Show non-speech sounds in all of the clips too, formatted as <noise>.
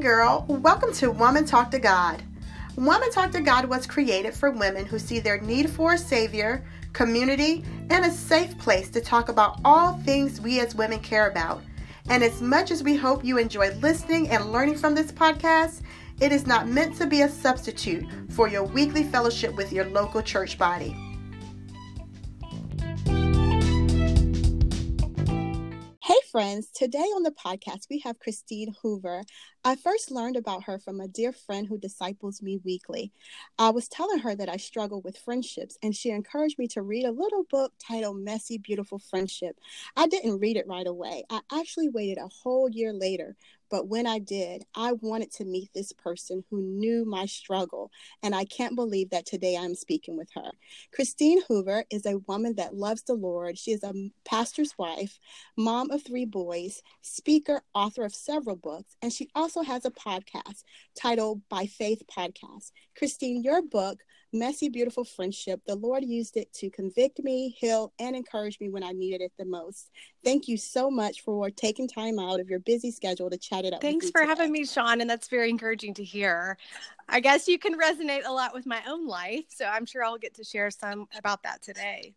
girl. Welcome to Woman Talk to God. Woman Talk to God was created for women who see their need for a Savior, community, and a safe place to talk about all things we as women care about. And as much as we hope you enjoy listening and learning from this podcast, it is not meant to be a substitute for your weekly fellowship with your local church body. Friends. Today on the podcast, we have Christine Hoover. I first learned about her from a dear friend who disciples me weekly. I was telling her that I struggle with friendships, and she encouraged me to read a little book titled Messy, Beautiful Friendship. I didn't read it right away. I actually waited a whole year later but when I did, I wanted to meet this person who knew my struggle. And I can't believe that today I'm speaking with her. Christine Hoover is a woman that loves the Lord. She is a pastor's wife, mom of three boys, speaker, author of several books, and she also has a podcast titled By Faith Podcast. Christine, your book, Messy, Beautiful Friendship, the Lord used it to convict me, heal, and encourage me when I needed it the most. Thank you so much for taking time out of your busy schedule to chat it up. Thanks for today. having me, Sean, and that's very encouraging to hear. I guess you can resonate a lot with my own life, so I'm sure I'll get to share some about that today.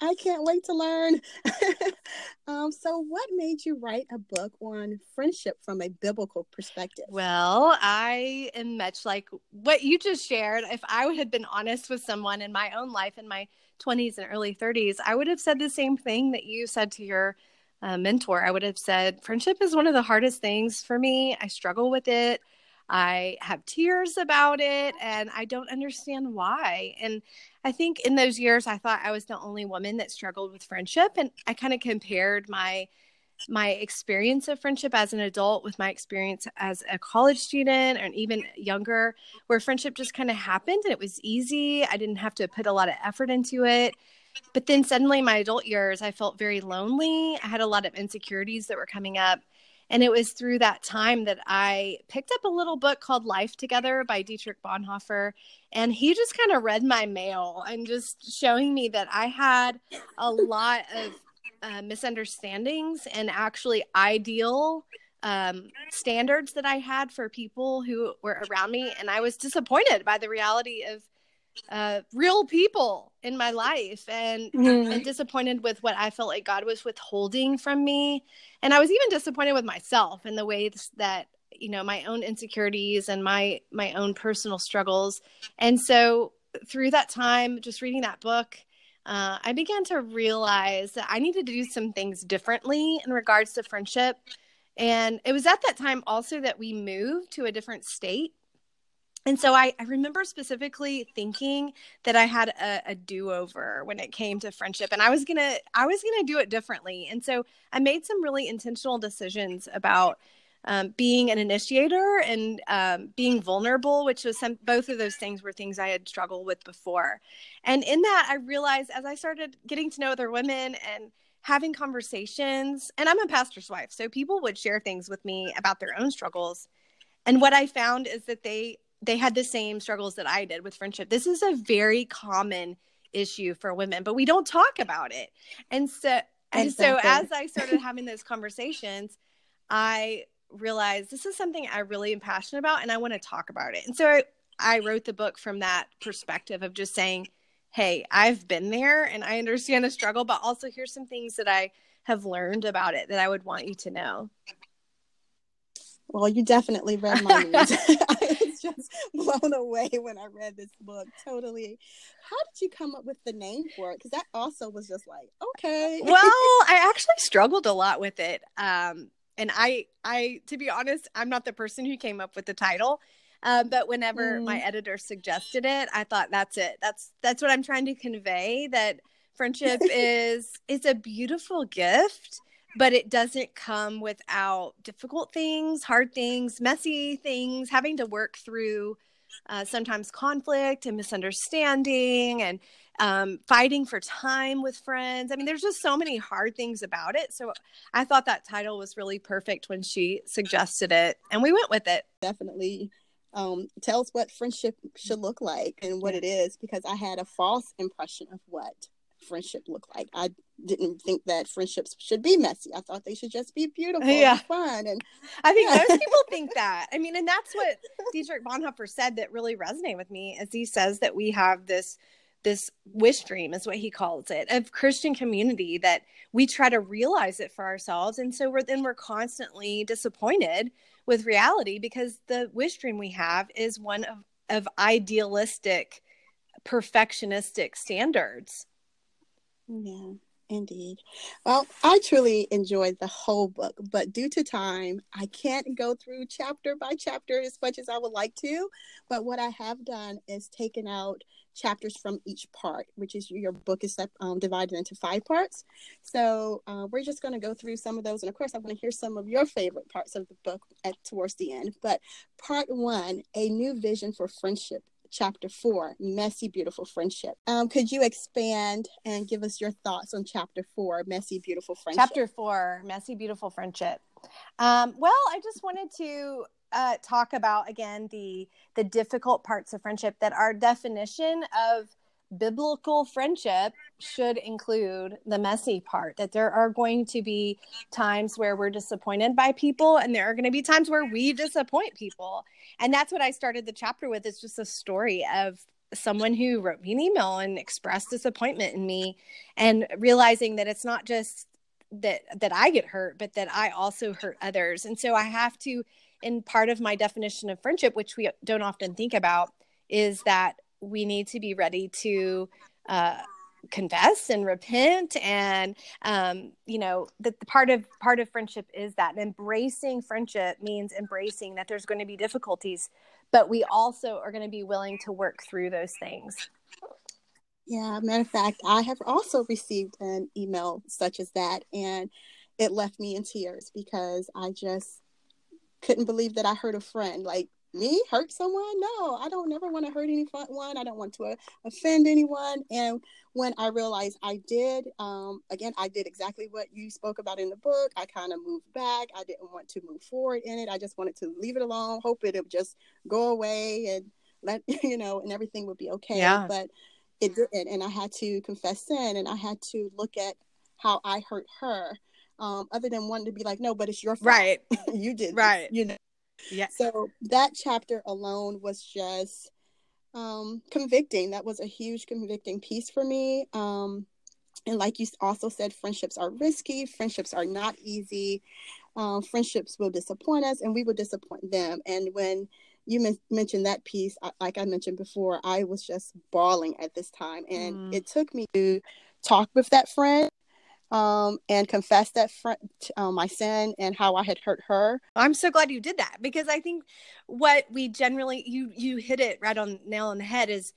I can't wait to learn. <laughs> um, so, what made you write a book on friendship from a biblical perspective? Well, I am much like what you just shared. If I had been honest with someone in my own life in my 20s and early 30s, I would have said the same thing that you said to your uh, mentor. I would have said, Friendship is one of the hardest things for me. I struggle with it. I have tears about it and I don't understand why. And I think in those years I thought I was the only woman that struggled with friendship and I kind of compared my my experience of friendship as an adult with my experience as a college student and even younger where friendship just kind of happened and it was easy. I didn't have to put a lot of effort into it. But then suddenly my adult years I felt very lonely. I had a lot of insecurities that were coming up and it was through that time that I picked up a little book called Life Together by Dietrich Bonhoeffer. And he just kind of read my mail and just showing me that I had a lot of uh, misunderstandings and actually ideal um, standards that I had for people who were around me. And I was disappointed by the reality of uh, real people in my life and, mm-hmm. and disappointed with what I felt like God was withholding from me. And I was even disappointed with myself in the ways that, you know, my own insecurities and my my own personal struggles. And so through that time, just reading that book, uh, I began to realize that I needed to do some things differently in regards to friendship. And it was at that time also that we moved to a different state and so I, I, remember specifically thinking that I had a, a do-over when it came to friendship and I was gonna I was gonna do it differently. And so I made some really intentional decisions about um, being an initiator and um, being vulnerable, which was some both of those things were things I had struggled with before. And in that I realized as I started getting to know other women and having conversations, and I'm a pastor's wife, so people would share things with me about their own struggles. And what I found is that they they had the same struggles that I did with friendship. This is a very common issue for women, but we don't talk about it. And so and so as I started having those conversations, I realized this is something I really am passionate about and I want to talk about it. And so I, I wrote the book from that perspective of just saying, hey, I've been there and I understand the struggle, but also here's some things that I have learned about it that I would want you to know. Well, you definitely read my <laughs> news. <laughs> Just <laughs> blown away when I read this book. Totally. How did you come up with the name for it? Because that also was just like, okay. <laughs> well, I actually struggled a lot with it. Um, and I, I, to be honest, I'm not the person who came up with the title. Um, but whenever mm. my editor suggested it, I thought that's it. That's that's what I'm trying to convey. That friendship <laughs> is it's a beautiful gift but it doesn't come without difficult things, hard things, messy things, having to work through uh, sometimes conflict and misunderstanding and um, fighting for time with friends. I mean, there's just so many hard things about it. So I thought that title was really perfect when she suggested it, and we went with it. Definitely um, tells what friendship should look like and what it is because I had a false impression of what friendship look like. I didn't think that friendships should be messy. I thought they should just be beautiful, Yeah. and fun, and I think Yeah. most people think <laughs> that. I mean, and that's what Dietrich Bonhoeffer said that really resonated with me, as he says that we have this this wish dream is what he calls it of Christian community that we try to realize it for ourselves, and so we're then we're constantly disappointed with reality because the wish dream we have is one of of idealistic, perfectionistic standards. Yeah, indeed. Well, I truly enjoyed the whole book, but due to time, I can't go through chapter by chapter as much as I would like to. But what I have done is taken out chapters from each part, which is your book is um, divided into five parts. So uh, we're just going to go through some of those, and of course, I want to hear some of your favorite parts of the book at towards the end. But part one, a new vision for friendship chapter four, Messy Beautiful Friendship. Um, could you expand and give us your thoughts on chapter four, Messy Beautiful Friendship? Chapter four, messy, beautiful friendship. Um, well, I just wanted to uh, talk about again the the difficult parts of friendship that our definition of biblical friendship should include the messy part that there are going to be times where we're disappointed by people and there are going to be times where we disappoint people. And that's what i started the chapter with it's just a story of someone who wrote me an email and expressed disappointment in me and realizing that it's not just that that I get hurt but that I also hurt others. And so I have to in part of my definition of friendship which we don't often think about is that we need to be ready to uh, confess and repent and um, you know that the part of part of friendship is that and embracing friendship means embracing that there's going to be difficulties but we also are going to be willing to work through those things Yeah, matter of fact, I have also received an email such as that, and it left me in tears because I just couldn't believe that I hurt a friend. Like me, hurt someone? No, I don't never want to hurt anyone. I don't want to uh, offend anyone. And when I realized I did, um, again, I did exactly what you spoke about in the book. I kind of moved back. I didn't want to move forward in it. I just wanted to leave it alone, hope it would just go away and let <laughs> you know, and everything would be okay. Yeah. But it didn't, and I had to confess sin, and I had to look at how I hurt her. Um, other than wanting to be like, no, but it's your fault. right <laughs> you did, this," Right. You know. Yeah So that chapter alone was just um, convicting. That was a huge convicting piece for me. Um, and like you also said, friendships are risky. Friendships are not easy. Um, friendships will disappoint us, and we will disappoint them. And when you men- mentioned that piece, I- like I mentioned before, I was just bawling at this time, and Mm. it took me to talk with that friend um, and confess that friend uh, my sin and how I had hurt her. I'm so glad you did that because I think what we generally you you hit it right on the nail on the head is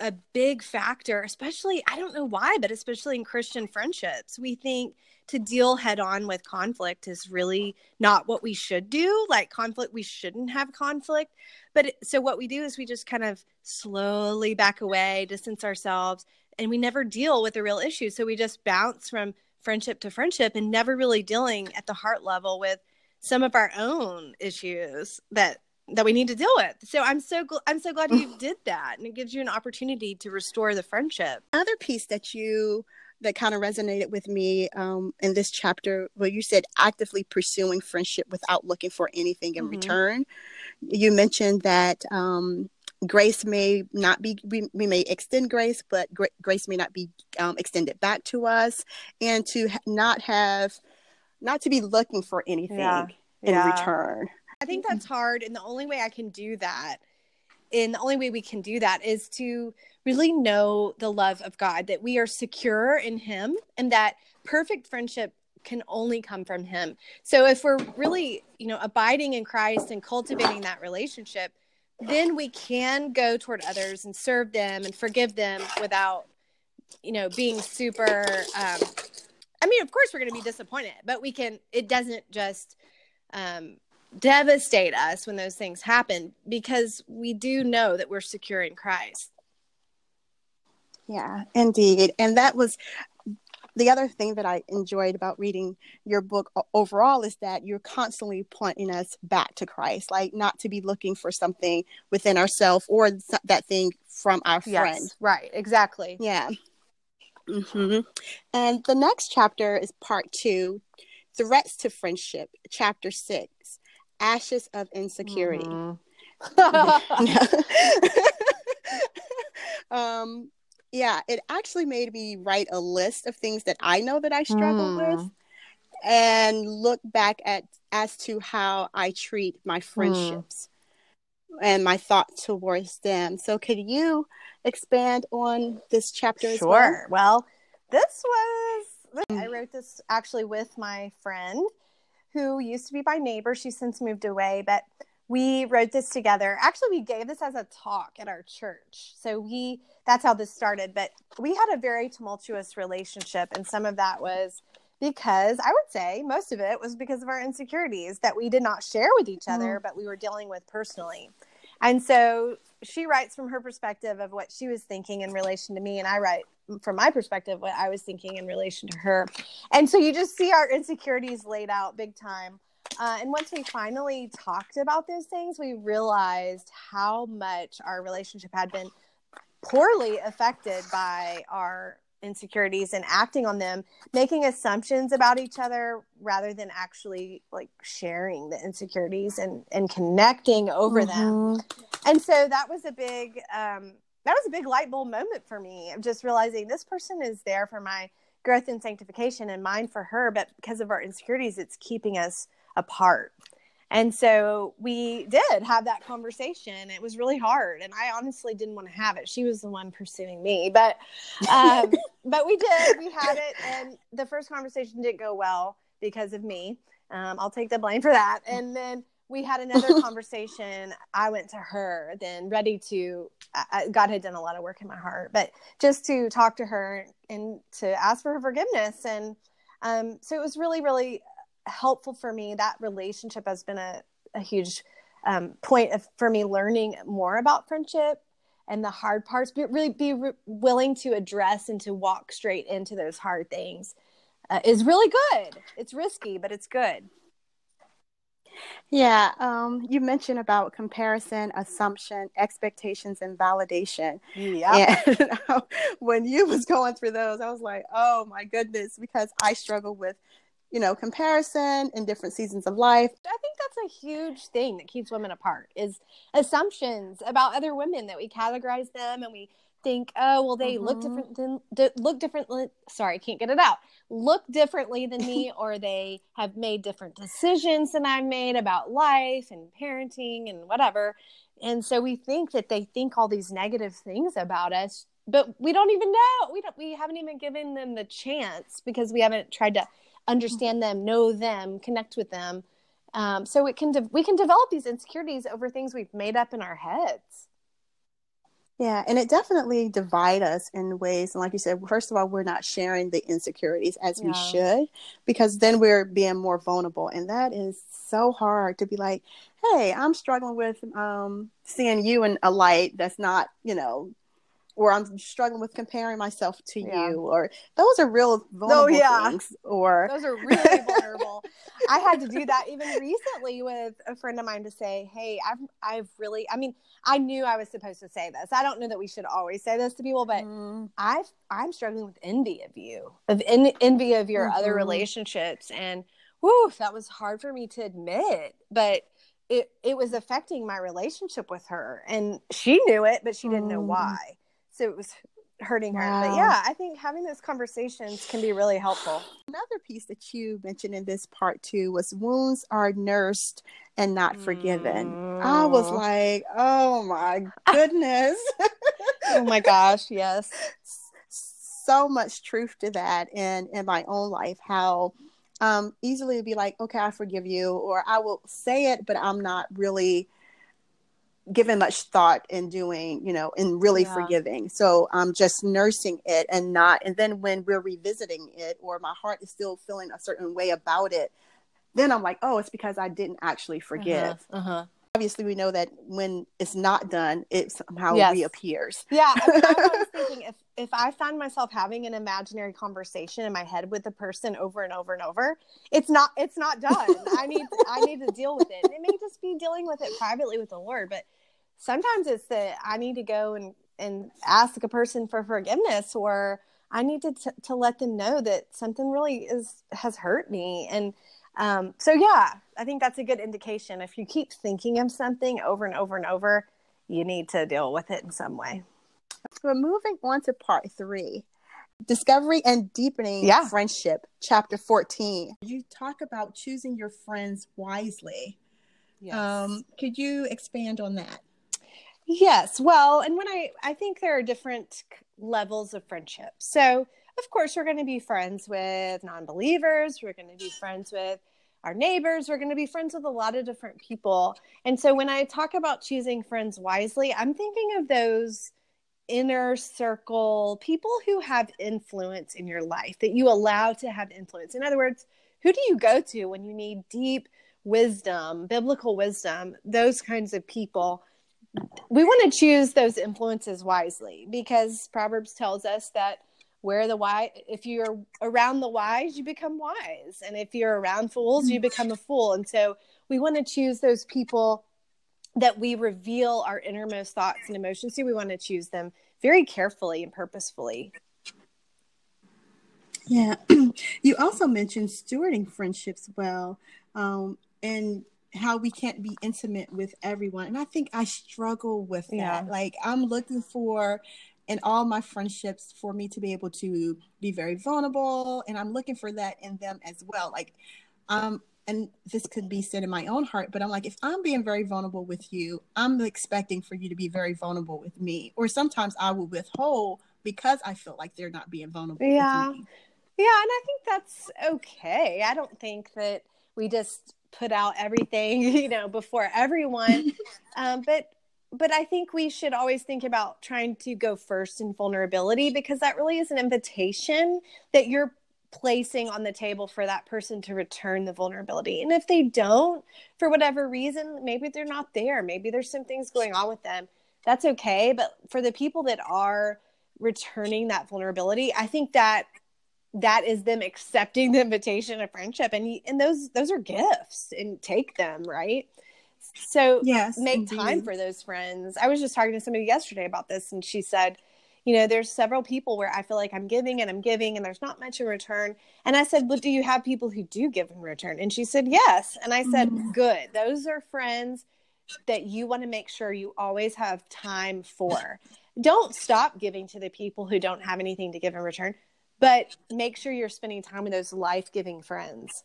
a big factor, especially I don't know why, but especially in Christian friendships. We think to deal head on with conflict is really not what we should do. Like conflict, we shouldn't have conflict. But it, so what we do is we just kind of slowly back away, distance ourselves, and we never deal with the real issue. So we just bounce from friendship to friendship and never really dealing at the heart level with some of our own issues that that we need to deal with. So I'm so gl- I'm so glad you <sighs> did that, and it gives you an opportunity to restore the friendship. Other piece that you that kind of resonated with me um, in this chapter, where you said actively pursuing friendship without looking for anything in Mhm. return. You mentioned that um, grace may not be we, we may extend grace, but gra- grace may not be um, extended back to us, and to ha- not have not to be looking for anything Yeah. in Yeah. return. I think that's hard, and the only way I can do that, and the only way we can do that is to really know the love of God, that we are secure in Him, and that perfect friendship can only come from Him. So if we're really, you know, abiding in Christ and cultivating that relationship, then we can go toward others and serve them and forgive them without, you know, being super. Um, I mean, of course, we're going to be disappointed, but we can. It doesn't just. Um, devastate us when those things happen because we do know that we're secure in Christ. Yeah, indeed. And that was the other thing that I enjoyed about reading your book overall is that you're constantly pointing us back to Christ, like not to be looking for something within ourselves or that thing from our friend. right, exactly. Yeah. Mm-hmm. And the next chapter is part two Threats to Friendship, chapter six Ashes of Insecurity. Mm-hmm. <laughs> <laughs> um, yeah, it actually made me write a list of things that I know that I struggle mm. with and look back at as to how I treat my friendships mm. and my thought towards them. So could you expand on this chapter sure. well? well? this was I wrote this actually with my friend who used to be my neighbor. She's since moved away, but we wrote this together. Actually, we gave this as a talk at our church. So we that's how this started, but we had a very tumultuous relationship and some of that was because I would say most of it was because of our insecurities that we did not share with each other, mm. but we were dealing with personally. And so she writes from her perspective of what she was thinking in relation to me, and I write from my perspective what I was thinking in relation to her. And so you just see our insecurities laid out big time. Uh, and once we finally talked about those things, we realized how much our relationship had been poorly affected by our insecurities and acting on them, making assumptions about each other rather than actually like sharing the insecurities and and connecting over mm-hmm. them. And so that was a big um, that was a big light bulb moment for me of just realizing this person is there for my growth and sanctification and mine for her, but because of our insecurities, it's keeping us apart. And so we did have that conversation. It was really hard, and I honestly didn't want to have it. She was the one pursuing me, but um, <laughs> but we did. We had it, and the first conversation didn't go well because of me. Um, I'll take the blame for that. And then we had another <laughs> conversation. I went to her, then ready to. I, God had done a lot of work in my heart, but just to talk to her and to ask for her forgiveness, and um, so it was really, really helpful for me. That relationship has been a, a huge um, point of, for me learning more about friendship and the hard parts, but really be re- willing to address and to walk straight into those hard things uh, is really good. It's risky, but it's good. Yeah, um, you mentioned about comparison, assumption, expectations, and validation. Yeah. And <laughs> when you was going through those, I was like, oh my goodness, because I struggle with you know comparison in different seasons of life. I think that's a huge thing that keeps women apart is assumptions about other women that we categorize them and we think oh well they mm-hmm. look different than look differently sorry can't get it out. Look differently than me <laughs> or they have made different decisions than i've made about life and parenting and whatever. And so we think that they think all these negative things about us but we don't even know. We don't we haven't even given them the chance because we haven't tried to understand them, know them, connect with them. Um, so it can de- we can develop these insecurities over things we've made up in our heads. Yeah, and it definitely divide us in ways. And like you said, first of all, we're not sharing the insecurities as yeah. we should, because then we're being more vulnerable, and that is so hard to be like, "Hey, I'm struggling with um, seeing you in a light that's not, you know, or I'm struggling with comparing myself to yeah. you, or those are real vulnerable oh, yeah. things. Or those are really <laughs> vulnerable. I had to do that even recently with a friend of mine to say, "Hey, I've I've really, I mean, I knew I was supposed to say this. I don't know that we should always say this to people, but mm. I've I'm struggling with envy of you, of en- envy of your mm-hmm. other relationships, and whoo, that was hard for me to admit, but." It, it was affecting my relationship with her and she knew it but she didn't mm. know why so it was hurting her. Wow. But yeah, I think having those conversations can be really helpful. Another piece that you mentioned in this part too was wounds are nursed and not forgiven. Mm. I was mm. like, oh my <laughs> goodness. oh my gosh, yes. So much truth to that in in my own life how um easily be like, okay, I forgive you or I will say it but I'm not really given much thought in doing, you know, in really yeah. forgiving. So I'm just nursing it and not, and then when we're revisiting it or my heart is still feeling a certain way about it, then I'm like, oh, it's because I didn't actually forgive. Uh-huh. Uh-huh. Obviously, we know that when it's not done, it somehow yes. reappears. Yeah, <laughs> I, mean, I was thinking if if I find myself having an imaginary conversation in my head with a person over and over and over, it's not it's not done. I need I need to deal with it. And it may just be dealing with it privately with the Lord, but sometimes it's that I need to go and and ask a person for forgiveness or I need to t- to let them know that something really is has hurt me and um, so yeah, I think that's a good indication. If you keep thinking of something over and over and over, you need to deal with it in some way. We're moving on to part three. Discovery and deepening Yeah. friendship, chapter 14. You talk about choosing your friends wisely. Um, could you expand on that? Yes. Well, and when I I think there are different levels of friendship. So, of course, we're going to be friends with non-believers, we're going to be friends with our neighbors, we're going to be friends with a lot of different people. And so when I talk about choosing friends wisely, I'm thinking of those inner circle people who have influence in your life that you allow to have influence. In other words, who do you go to when you need deep wisdom, biblical wisdom, those kinds of people? We want to choose those influences wisely because proverbs tells us that where the wise if you're around the wise you become wise. And if you're around fools you become a fool. And so we want to choose those people that we reveal our innermost thoughts and emotions to. We want to choose them very carefully and purposefully. Yeah. <clears throat> you also mentioned stewarding friendships well um, and how we can't be intimate with everyone. And I think I struggle with that. Yeah. Like, I'm looking for in all my friendships for me to be able to be very vulnerable. And I'm looking for that in them as well. Like, um, and this could be said in my own heart, but I'm like, if I'm being very vulnerable with you, I'm expecting for you to be very vulnerable with me. Or sometimes I will withhold because I feel like they're not being vulnerable Yeah. Yeah, and I think that's okay. I don't think that we just put out everything, <laughs> you know, before everyone. <laughs> um, but but I think we should always think about trying to go first in vulnerability because that really is an invitation that you're placing on the table for that person to return the vulnerability. And if they don't, for whatever reason, maybe they're not there, maybe there's some things going on with them. That's okay. But for the people that are returning that vulnerability, I think that that is them accepting the invitation of friendship. And and those those are gifts and take them right? So Yes. make time for those friends. I was just talking to somebody yesterday about this and she said you know there's several people where i feel like i'm giving and i'm giving and there's not much in return. And i said well do you have people who do give in return? And she said yes. And i said Mhm. good. Those are friends that you want to make sure you always have time for. Don't stop giving to the people who don't have anything to give in return but make sure you're spending time with those life-giving friends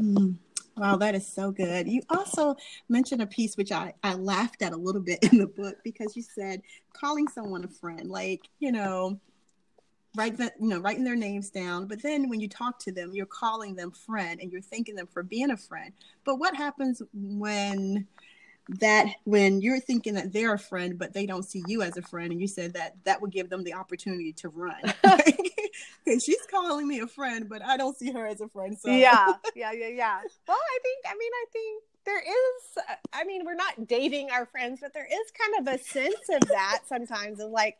Mm. Wow, that is so good. You also mentioned a piece which I, I laughed at a little bit in the book because you said calling someone a friend, like, you know, write that, you know, writing their names down. But then when you talk to them, you're calling them friend and you're thanking them for being a friend. But what happens when that when you're thinking that they're a friend but they don't see you as a friend and you said that that would give them the opportunity to run. <laughs> <laughs> Okay she's calling me a friend but i don't see her as a friend so. Yeah <laughs> yeah yeah yeah well i think i mean i think there is i mean we're not dating our friends but there is kind of a sense of that sometimes of like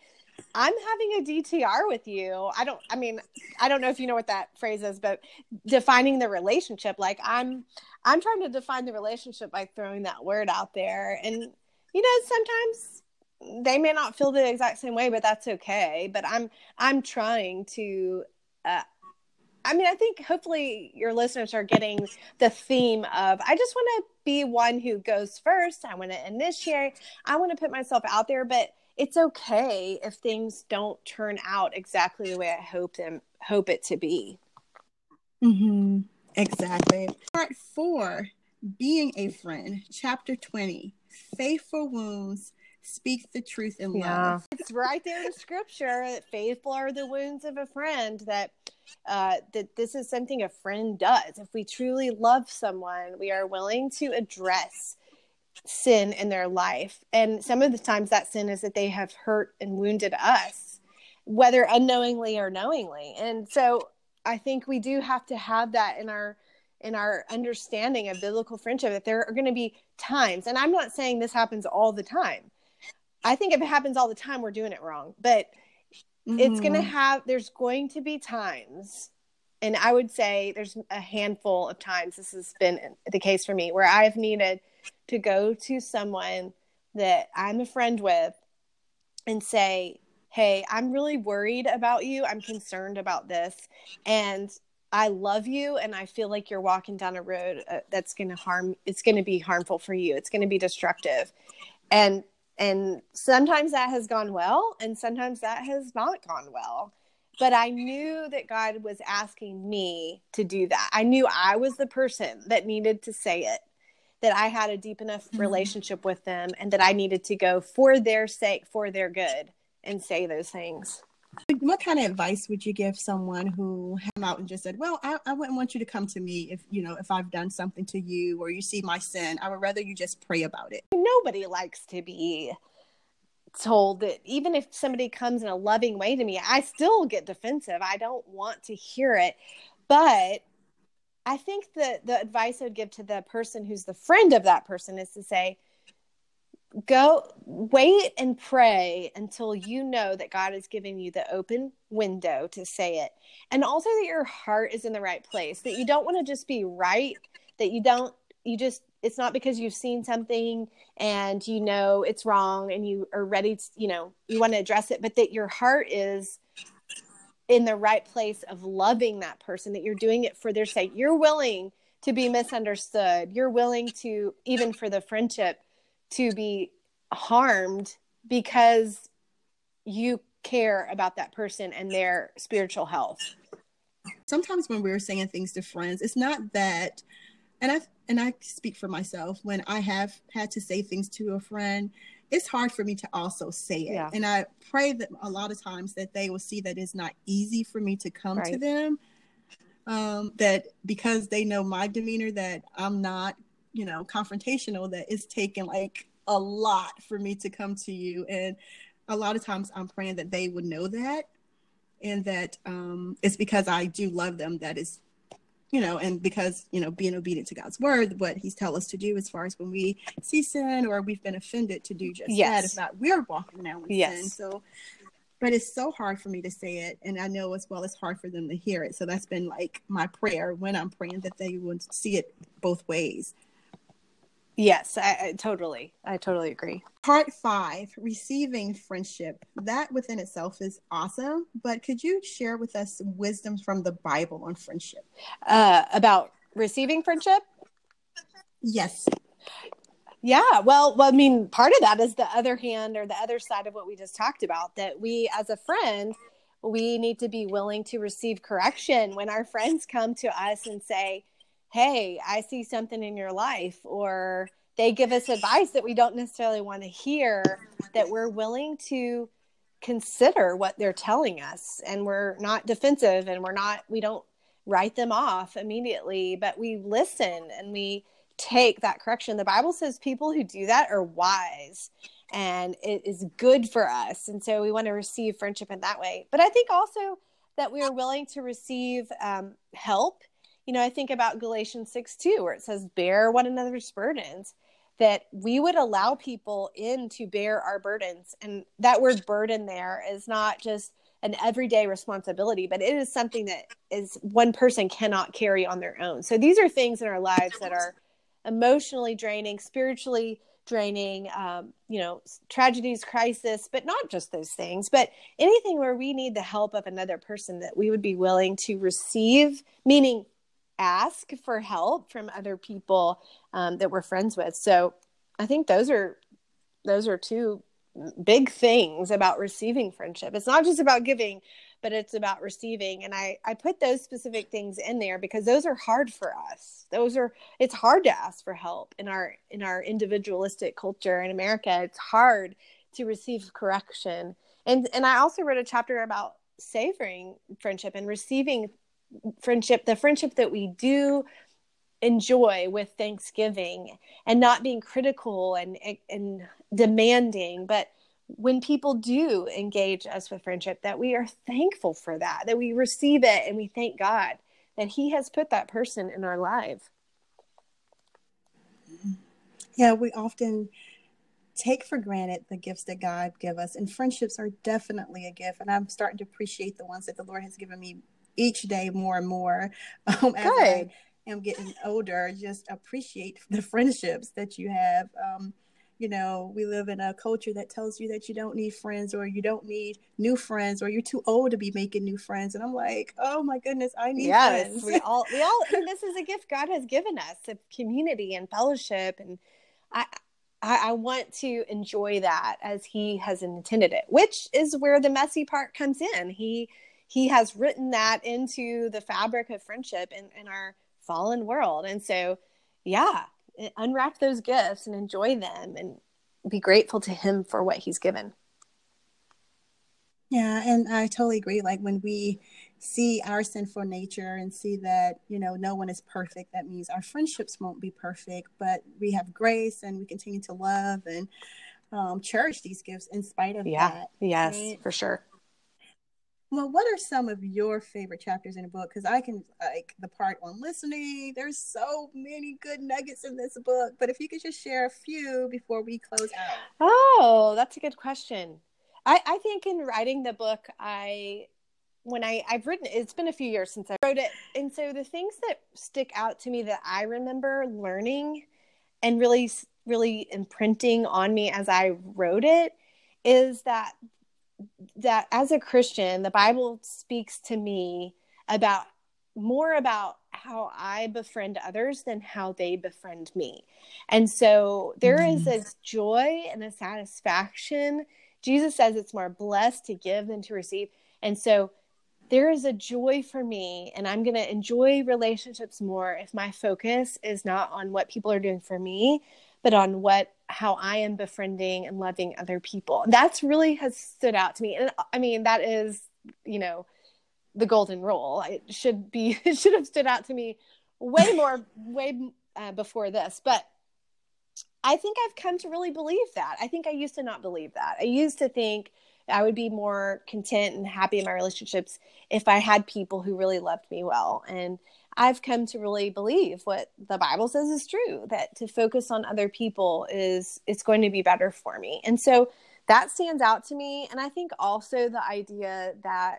i'm having a dtr with you. I don't i mean i don't know if you know what that phrase is but defining the relationship. Like i'm i'm trying to define the relationship by throwing that word out there and you know sometimes they may not feel the exact same way but that's okay but i'm i'm trying to uh, I mean, I think hopefully your listeners are getting the theme of I just want to be one who goes first. I want to initiate. I want to put myself out there, but it's okay if things don't turn out exactly the way I hope them hope it to be. Mm-hmm. Exactly. Part four Being a Friend, Chapter 20 Faithful Wounds Speak the Truth in Love. It's right there in scripture that faithful are the wounds of a friend that uh, that this is something a friend does. If we truly love someone, we are willing to address sin in their life. And some of the times that sin is that they have hurt and wounded us, whether unknowingly or knowingly. And so I think we do have to have that in our in our understanding of biblical friendship that there are going to be times and I'm not saying this happens all the time. I think if it happens all the time we're doing it wrong. But it's going to mm-hmm. have there's going to be times and i would say there's a handful of times this has been the case for me where i've needed to go to someone that i'm a friend with and say hey, I'm really worried about you. I'm concerned about this. And I love you and I feel like you're walking down a road uh, that's going to harm it's going to be harmful for you. It's going to be destructive. And and sometimes that has gone well and sometimes that has not gone well. But I knew that God was asking me to do that. I knew I was the person that needed to say it. That I had a deep enough mm-hmm. relationship with them and that I needed to go for their sake, for their good and say those things. What kind of advice would you give someone who came out and just said, "Well, I, I wouldn't want you to come to me if you know if I've done something to you or you see my sin. I would rather you just pray about it." Nobody likes to be told that even if somebody comes in a loving way to me, I still get defensive. I don't want to hear it. But I think that the advice I would give to the person who's the friend of that person is to say, go wait and pray until you know that God is giving you the open window to say it. And also that your heart is in the right place, that you don't want to just be right, that you don't, you just, it's not because you've seen something and you know it's wrong and you are ready to, you know, you want to address it, but that your heart is in the right place of loving that person, that you're doing it for their sake. You're willing to be misunderstood. You're willing to, even for the friendship, to be harmed because you care about that person and their spiritual health. Sometimes when we're saying things to friends, it's not that and I and I speak for myself when I have had to say things to a friend, it's hard for me to also say it. Yeah. And I pray that a lot of times that they will see that it's not easy for me to come right. to them. Um, that because they know my demeanor that I'm not you know confrontational that it's taken like a lot for me to come to you. And a lot of times i'm praying that they would know that and that um, it's because i do love them that is you know and because you know being obedient to god's word what he's tell us to do as far as when we see sin or we've been offended to do just yes. that if not we're walking now in yes. sin so but it's so hard for me to say it. And i know as well it's hard for them to hear it. So that's been like my prayer when i'm praying that they would see it both ways Yes, I, I, totally. I totally agree. Part five, receiving friendship. That within itself is awesome. But could you share with us wisdom from the Bible on friendship? Uh, about receiving friendship? Yes. Yeah. Well, well, I mean, part of that is the other hand or the other side of what we just talked about that we, as a friend, we need to be willing to receive correction when our friends come to us and say, hey, I see something in your life, or they give us advice that we don't necessarily want to hear, that we're willing to consider what they're telling us and we're not defensive and we're not, we don't write them off immediately, but we listen and we take that correction. The Bible says people who do that are wise and it is good for us. And so we want to receive friendship in that way. But I think also that we are willing to receive um, help you know, I think about Galatians 6 2, where it says, bear one another's burdens, that we would allow people in to bear our burdens. And that word burden there is not just an everyday responsibility, but it is something that is one person cannot carry on their own. So these are things in our lives that are emotionally draining, spiritually draining, um, you know, tragedies, crisis, but not just those things, but anything where we need the help of another person that we would be willing to receive, meaning ask for help from other people um, that we're friends with. So I think those are those are two big things about receiving friendship. It's not just about giving, but it's about receiving. And I I put those specific things in there because those are hard for us. Those are it's hard to ask for help in our in our individualistic culture in America. It's hard to receive correction. And and I also wrote a chapter about savoring friendship and receiving friendship, the friendship that we do enjoy with Thanksgiving and not being critical and and demanding, but when people do engage us with friendship that we are thankful for that, that we receive it and we thank God that he has put that person in our life. Yeah, we often take for granted the gifts that God give us and friendships are definitely a gift and I'm starting to appreciate the ones that the Lord has given me each day more and more <laughs> um, as Good. I am getting older. Just appreciate <laughs> the friendships that you have. Um, you know, we live in a culture that tells you that you don't need friends or you don't need new friends or you're too old to be making new friends. And I'm like, oh my goodness, I need yes, friends. we all, we all, and <laughs> this is a gift God has given us of community and fellowship. And I, I, I want to enjoy that as He has intended it, which is where the messy part comes in. He, he has written that into the fabric of friendship in, in our fallen world. And so, yeah, unwrap those gifts and enjoy them and be grateful to him for what he's given. Yeah, and I totally agree. Like when we see our sinful nature and see that, you know, no one is perfect, that means our friendships won't be perfect, but we have grace and we continue to love and um, cherish these gifts in spite of yeah. that. Yes, right? for sure. Well, what are some of your favorite chapters in the book? Because I can like the part on listening. There's so many good nuggets in this book. But if you could just share a few before we close out. Oh, that's a good question. I, I think in writing the book, I when I I've written it's been a few years since I wrote it, and so the things that stick out to me that I remember learning and really really imprinting on me as I wrote it is that that as a Christian, the Bible speaks to me about more about how I befriend others than how they befriend me. And so there mm-hmm. is a joy and a satisfaction. Jesus says it's more blessed to give than to receive. And so there is a joy for me, and I'm going to enjoy relationships more if my focus is not on what people are doing for me, but on what how I am befriending and loving other people. That's really has stood out to me. And I mean, that is, you know, the golden rule. It should be, <laughs> it should have stood out to me way more, <laughs> way uh, before this. But I think I've come to really believe that. I think I used to not believe that. I used to think I would be more content and happy in my relationships if I had people who really loved me well. And I've come to really believe what the Bible says is true that to focus on other people is it's going to be better for me. And so that stands out to me and I think also the idea that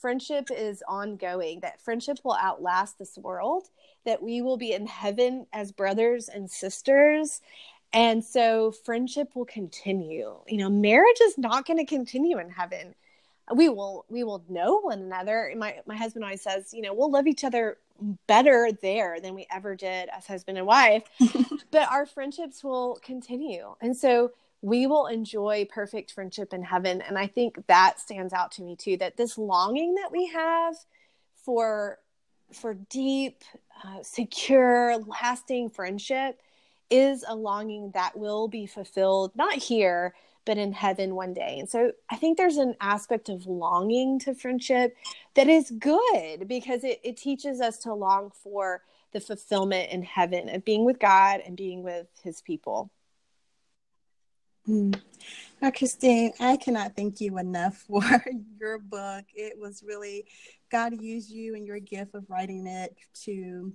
friendship is ongoing, that friendship will outlast this world, that we will be in heaven as brothers and sisters. And so friendship will continue. You know, marriage is not going to continue in heaven we will we will know one another. My my husband always says you know we'll love each other better there than we ever did as husband and wife <laughs> but our friendships will continue. And so we will enjoy perfect friendship in heaven. And i think that stands out to me too that this longing that we have for for deep uh, secure lasting friendship is a longing that will be fulfilled not here but in heaven one day. And so I think there's an aspect of longing to friendship that is good because it, it teaches us to long for the fulfillment in heaven of being with God and being with his people. Mm. Now, Christine, I cannot thank you enough <laughs> for your book. It was really, God used you and your gift of writing it to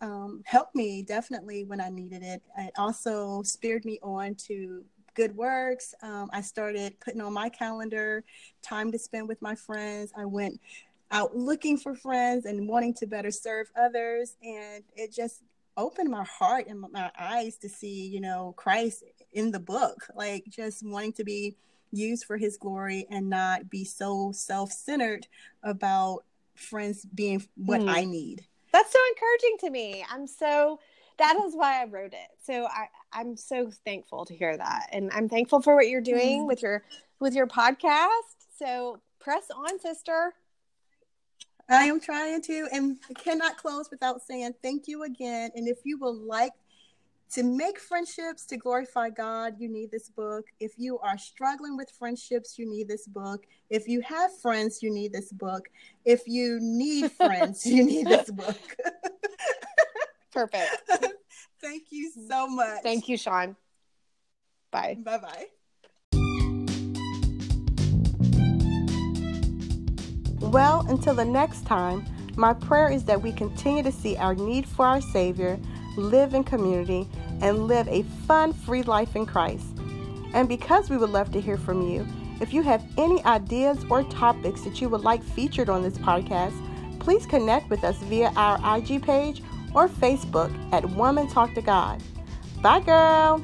um, help me definitely when I needed it. It also spurred me on to good works. Um, I started putting on my calendar time to spend with my friends. I went out looking for friends and wanting to better serve others. And it just opened my heart and my eyes to see, you know, Christ in the book, like just wanting to be used for his glory and not be so self centered about friends being what mm. I need. That's so encouraging to me. I'm so that is why I wrote it. So I, I'm so thankful to hear that. And I'm thankful for what you're doing mm with your with your podcast. So press on, sister. I am trying to and cannot close without saying thank you again. And if you would like to make friendships to glorify God, you need this book. If you are struggling with friendships, you need this book. If you have friends, you need this book. If you need <laughs> friends, you need this book. <laughs> Perfect. <laughs> Thank you so much. Thank you, Sean. Bye. Bye bye. Well, until the next time, my prayer is that we continue to see our need for our Savior, live in community, and live a fun, free life in Christ. And because we would love to hear from you, if you have any ideas or topics that you would like featured on this podcast, please connect with us via our IG page or Facebook at Woman Talk to God. Bye, girl.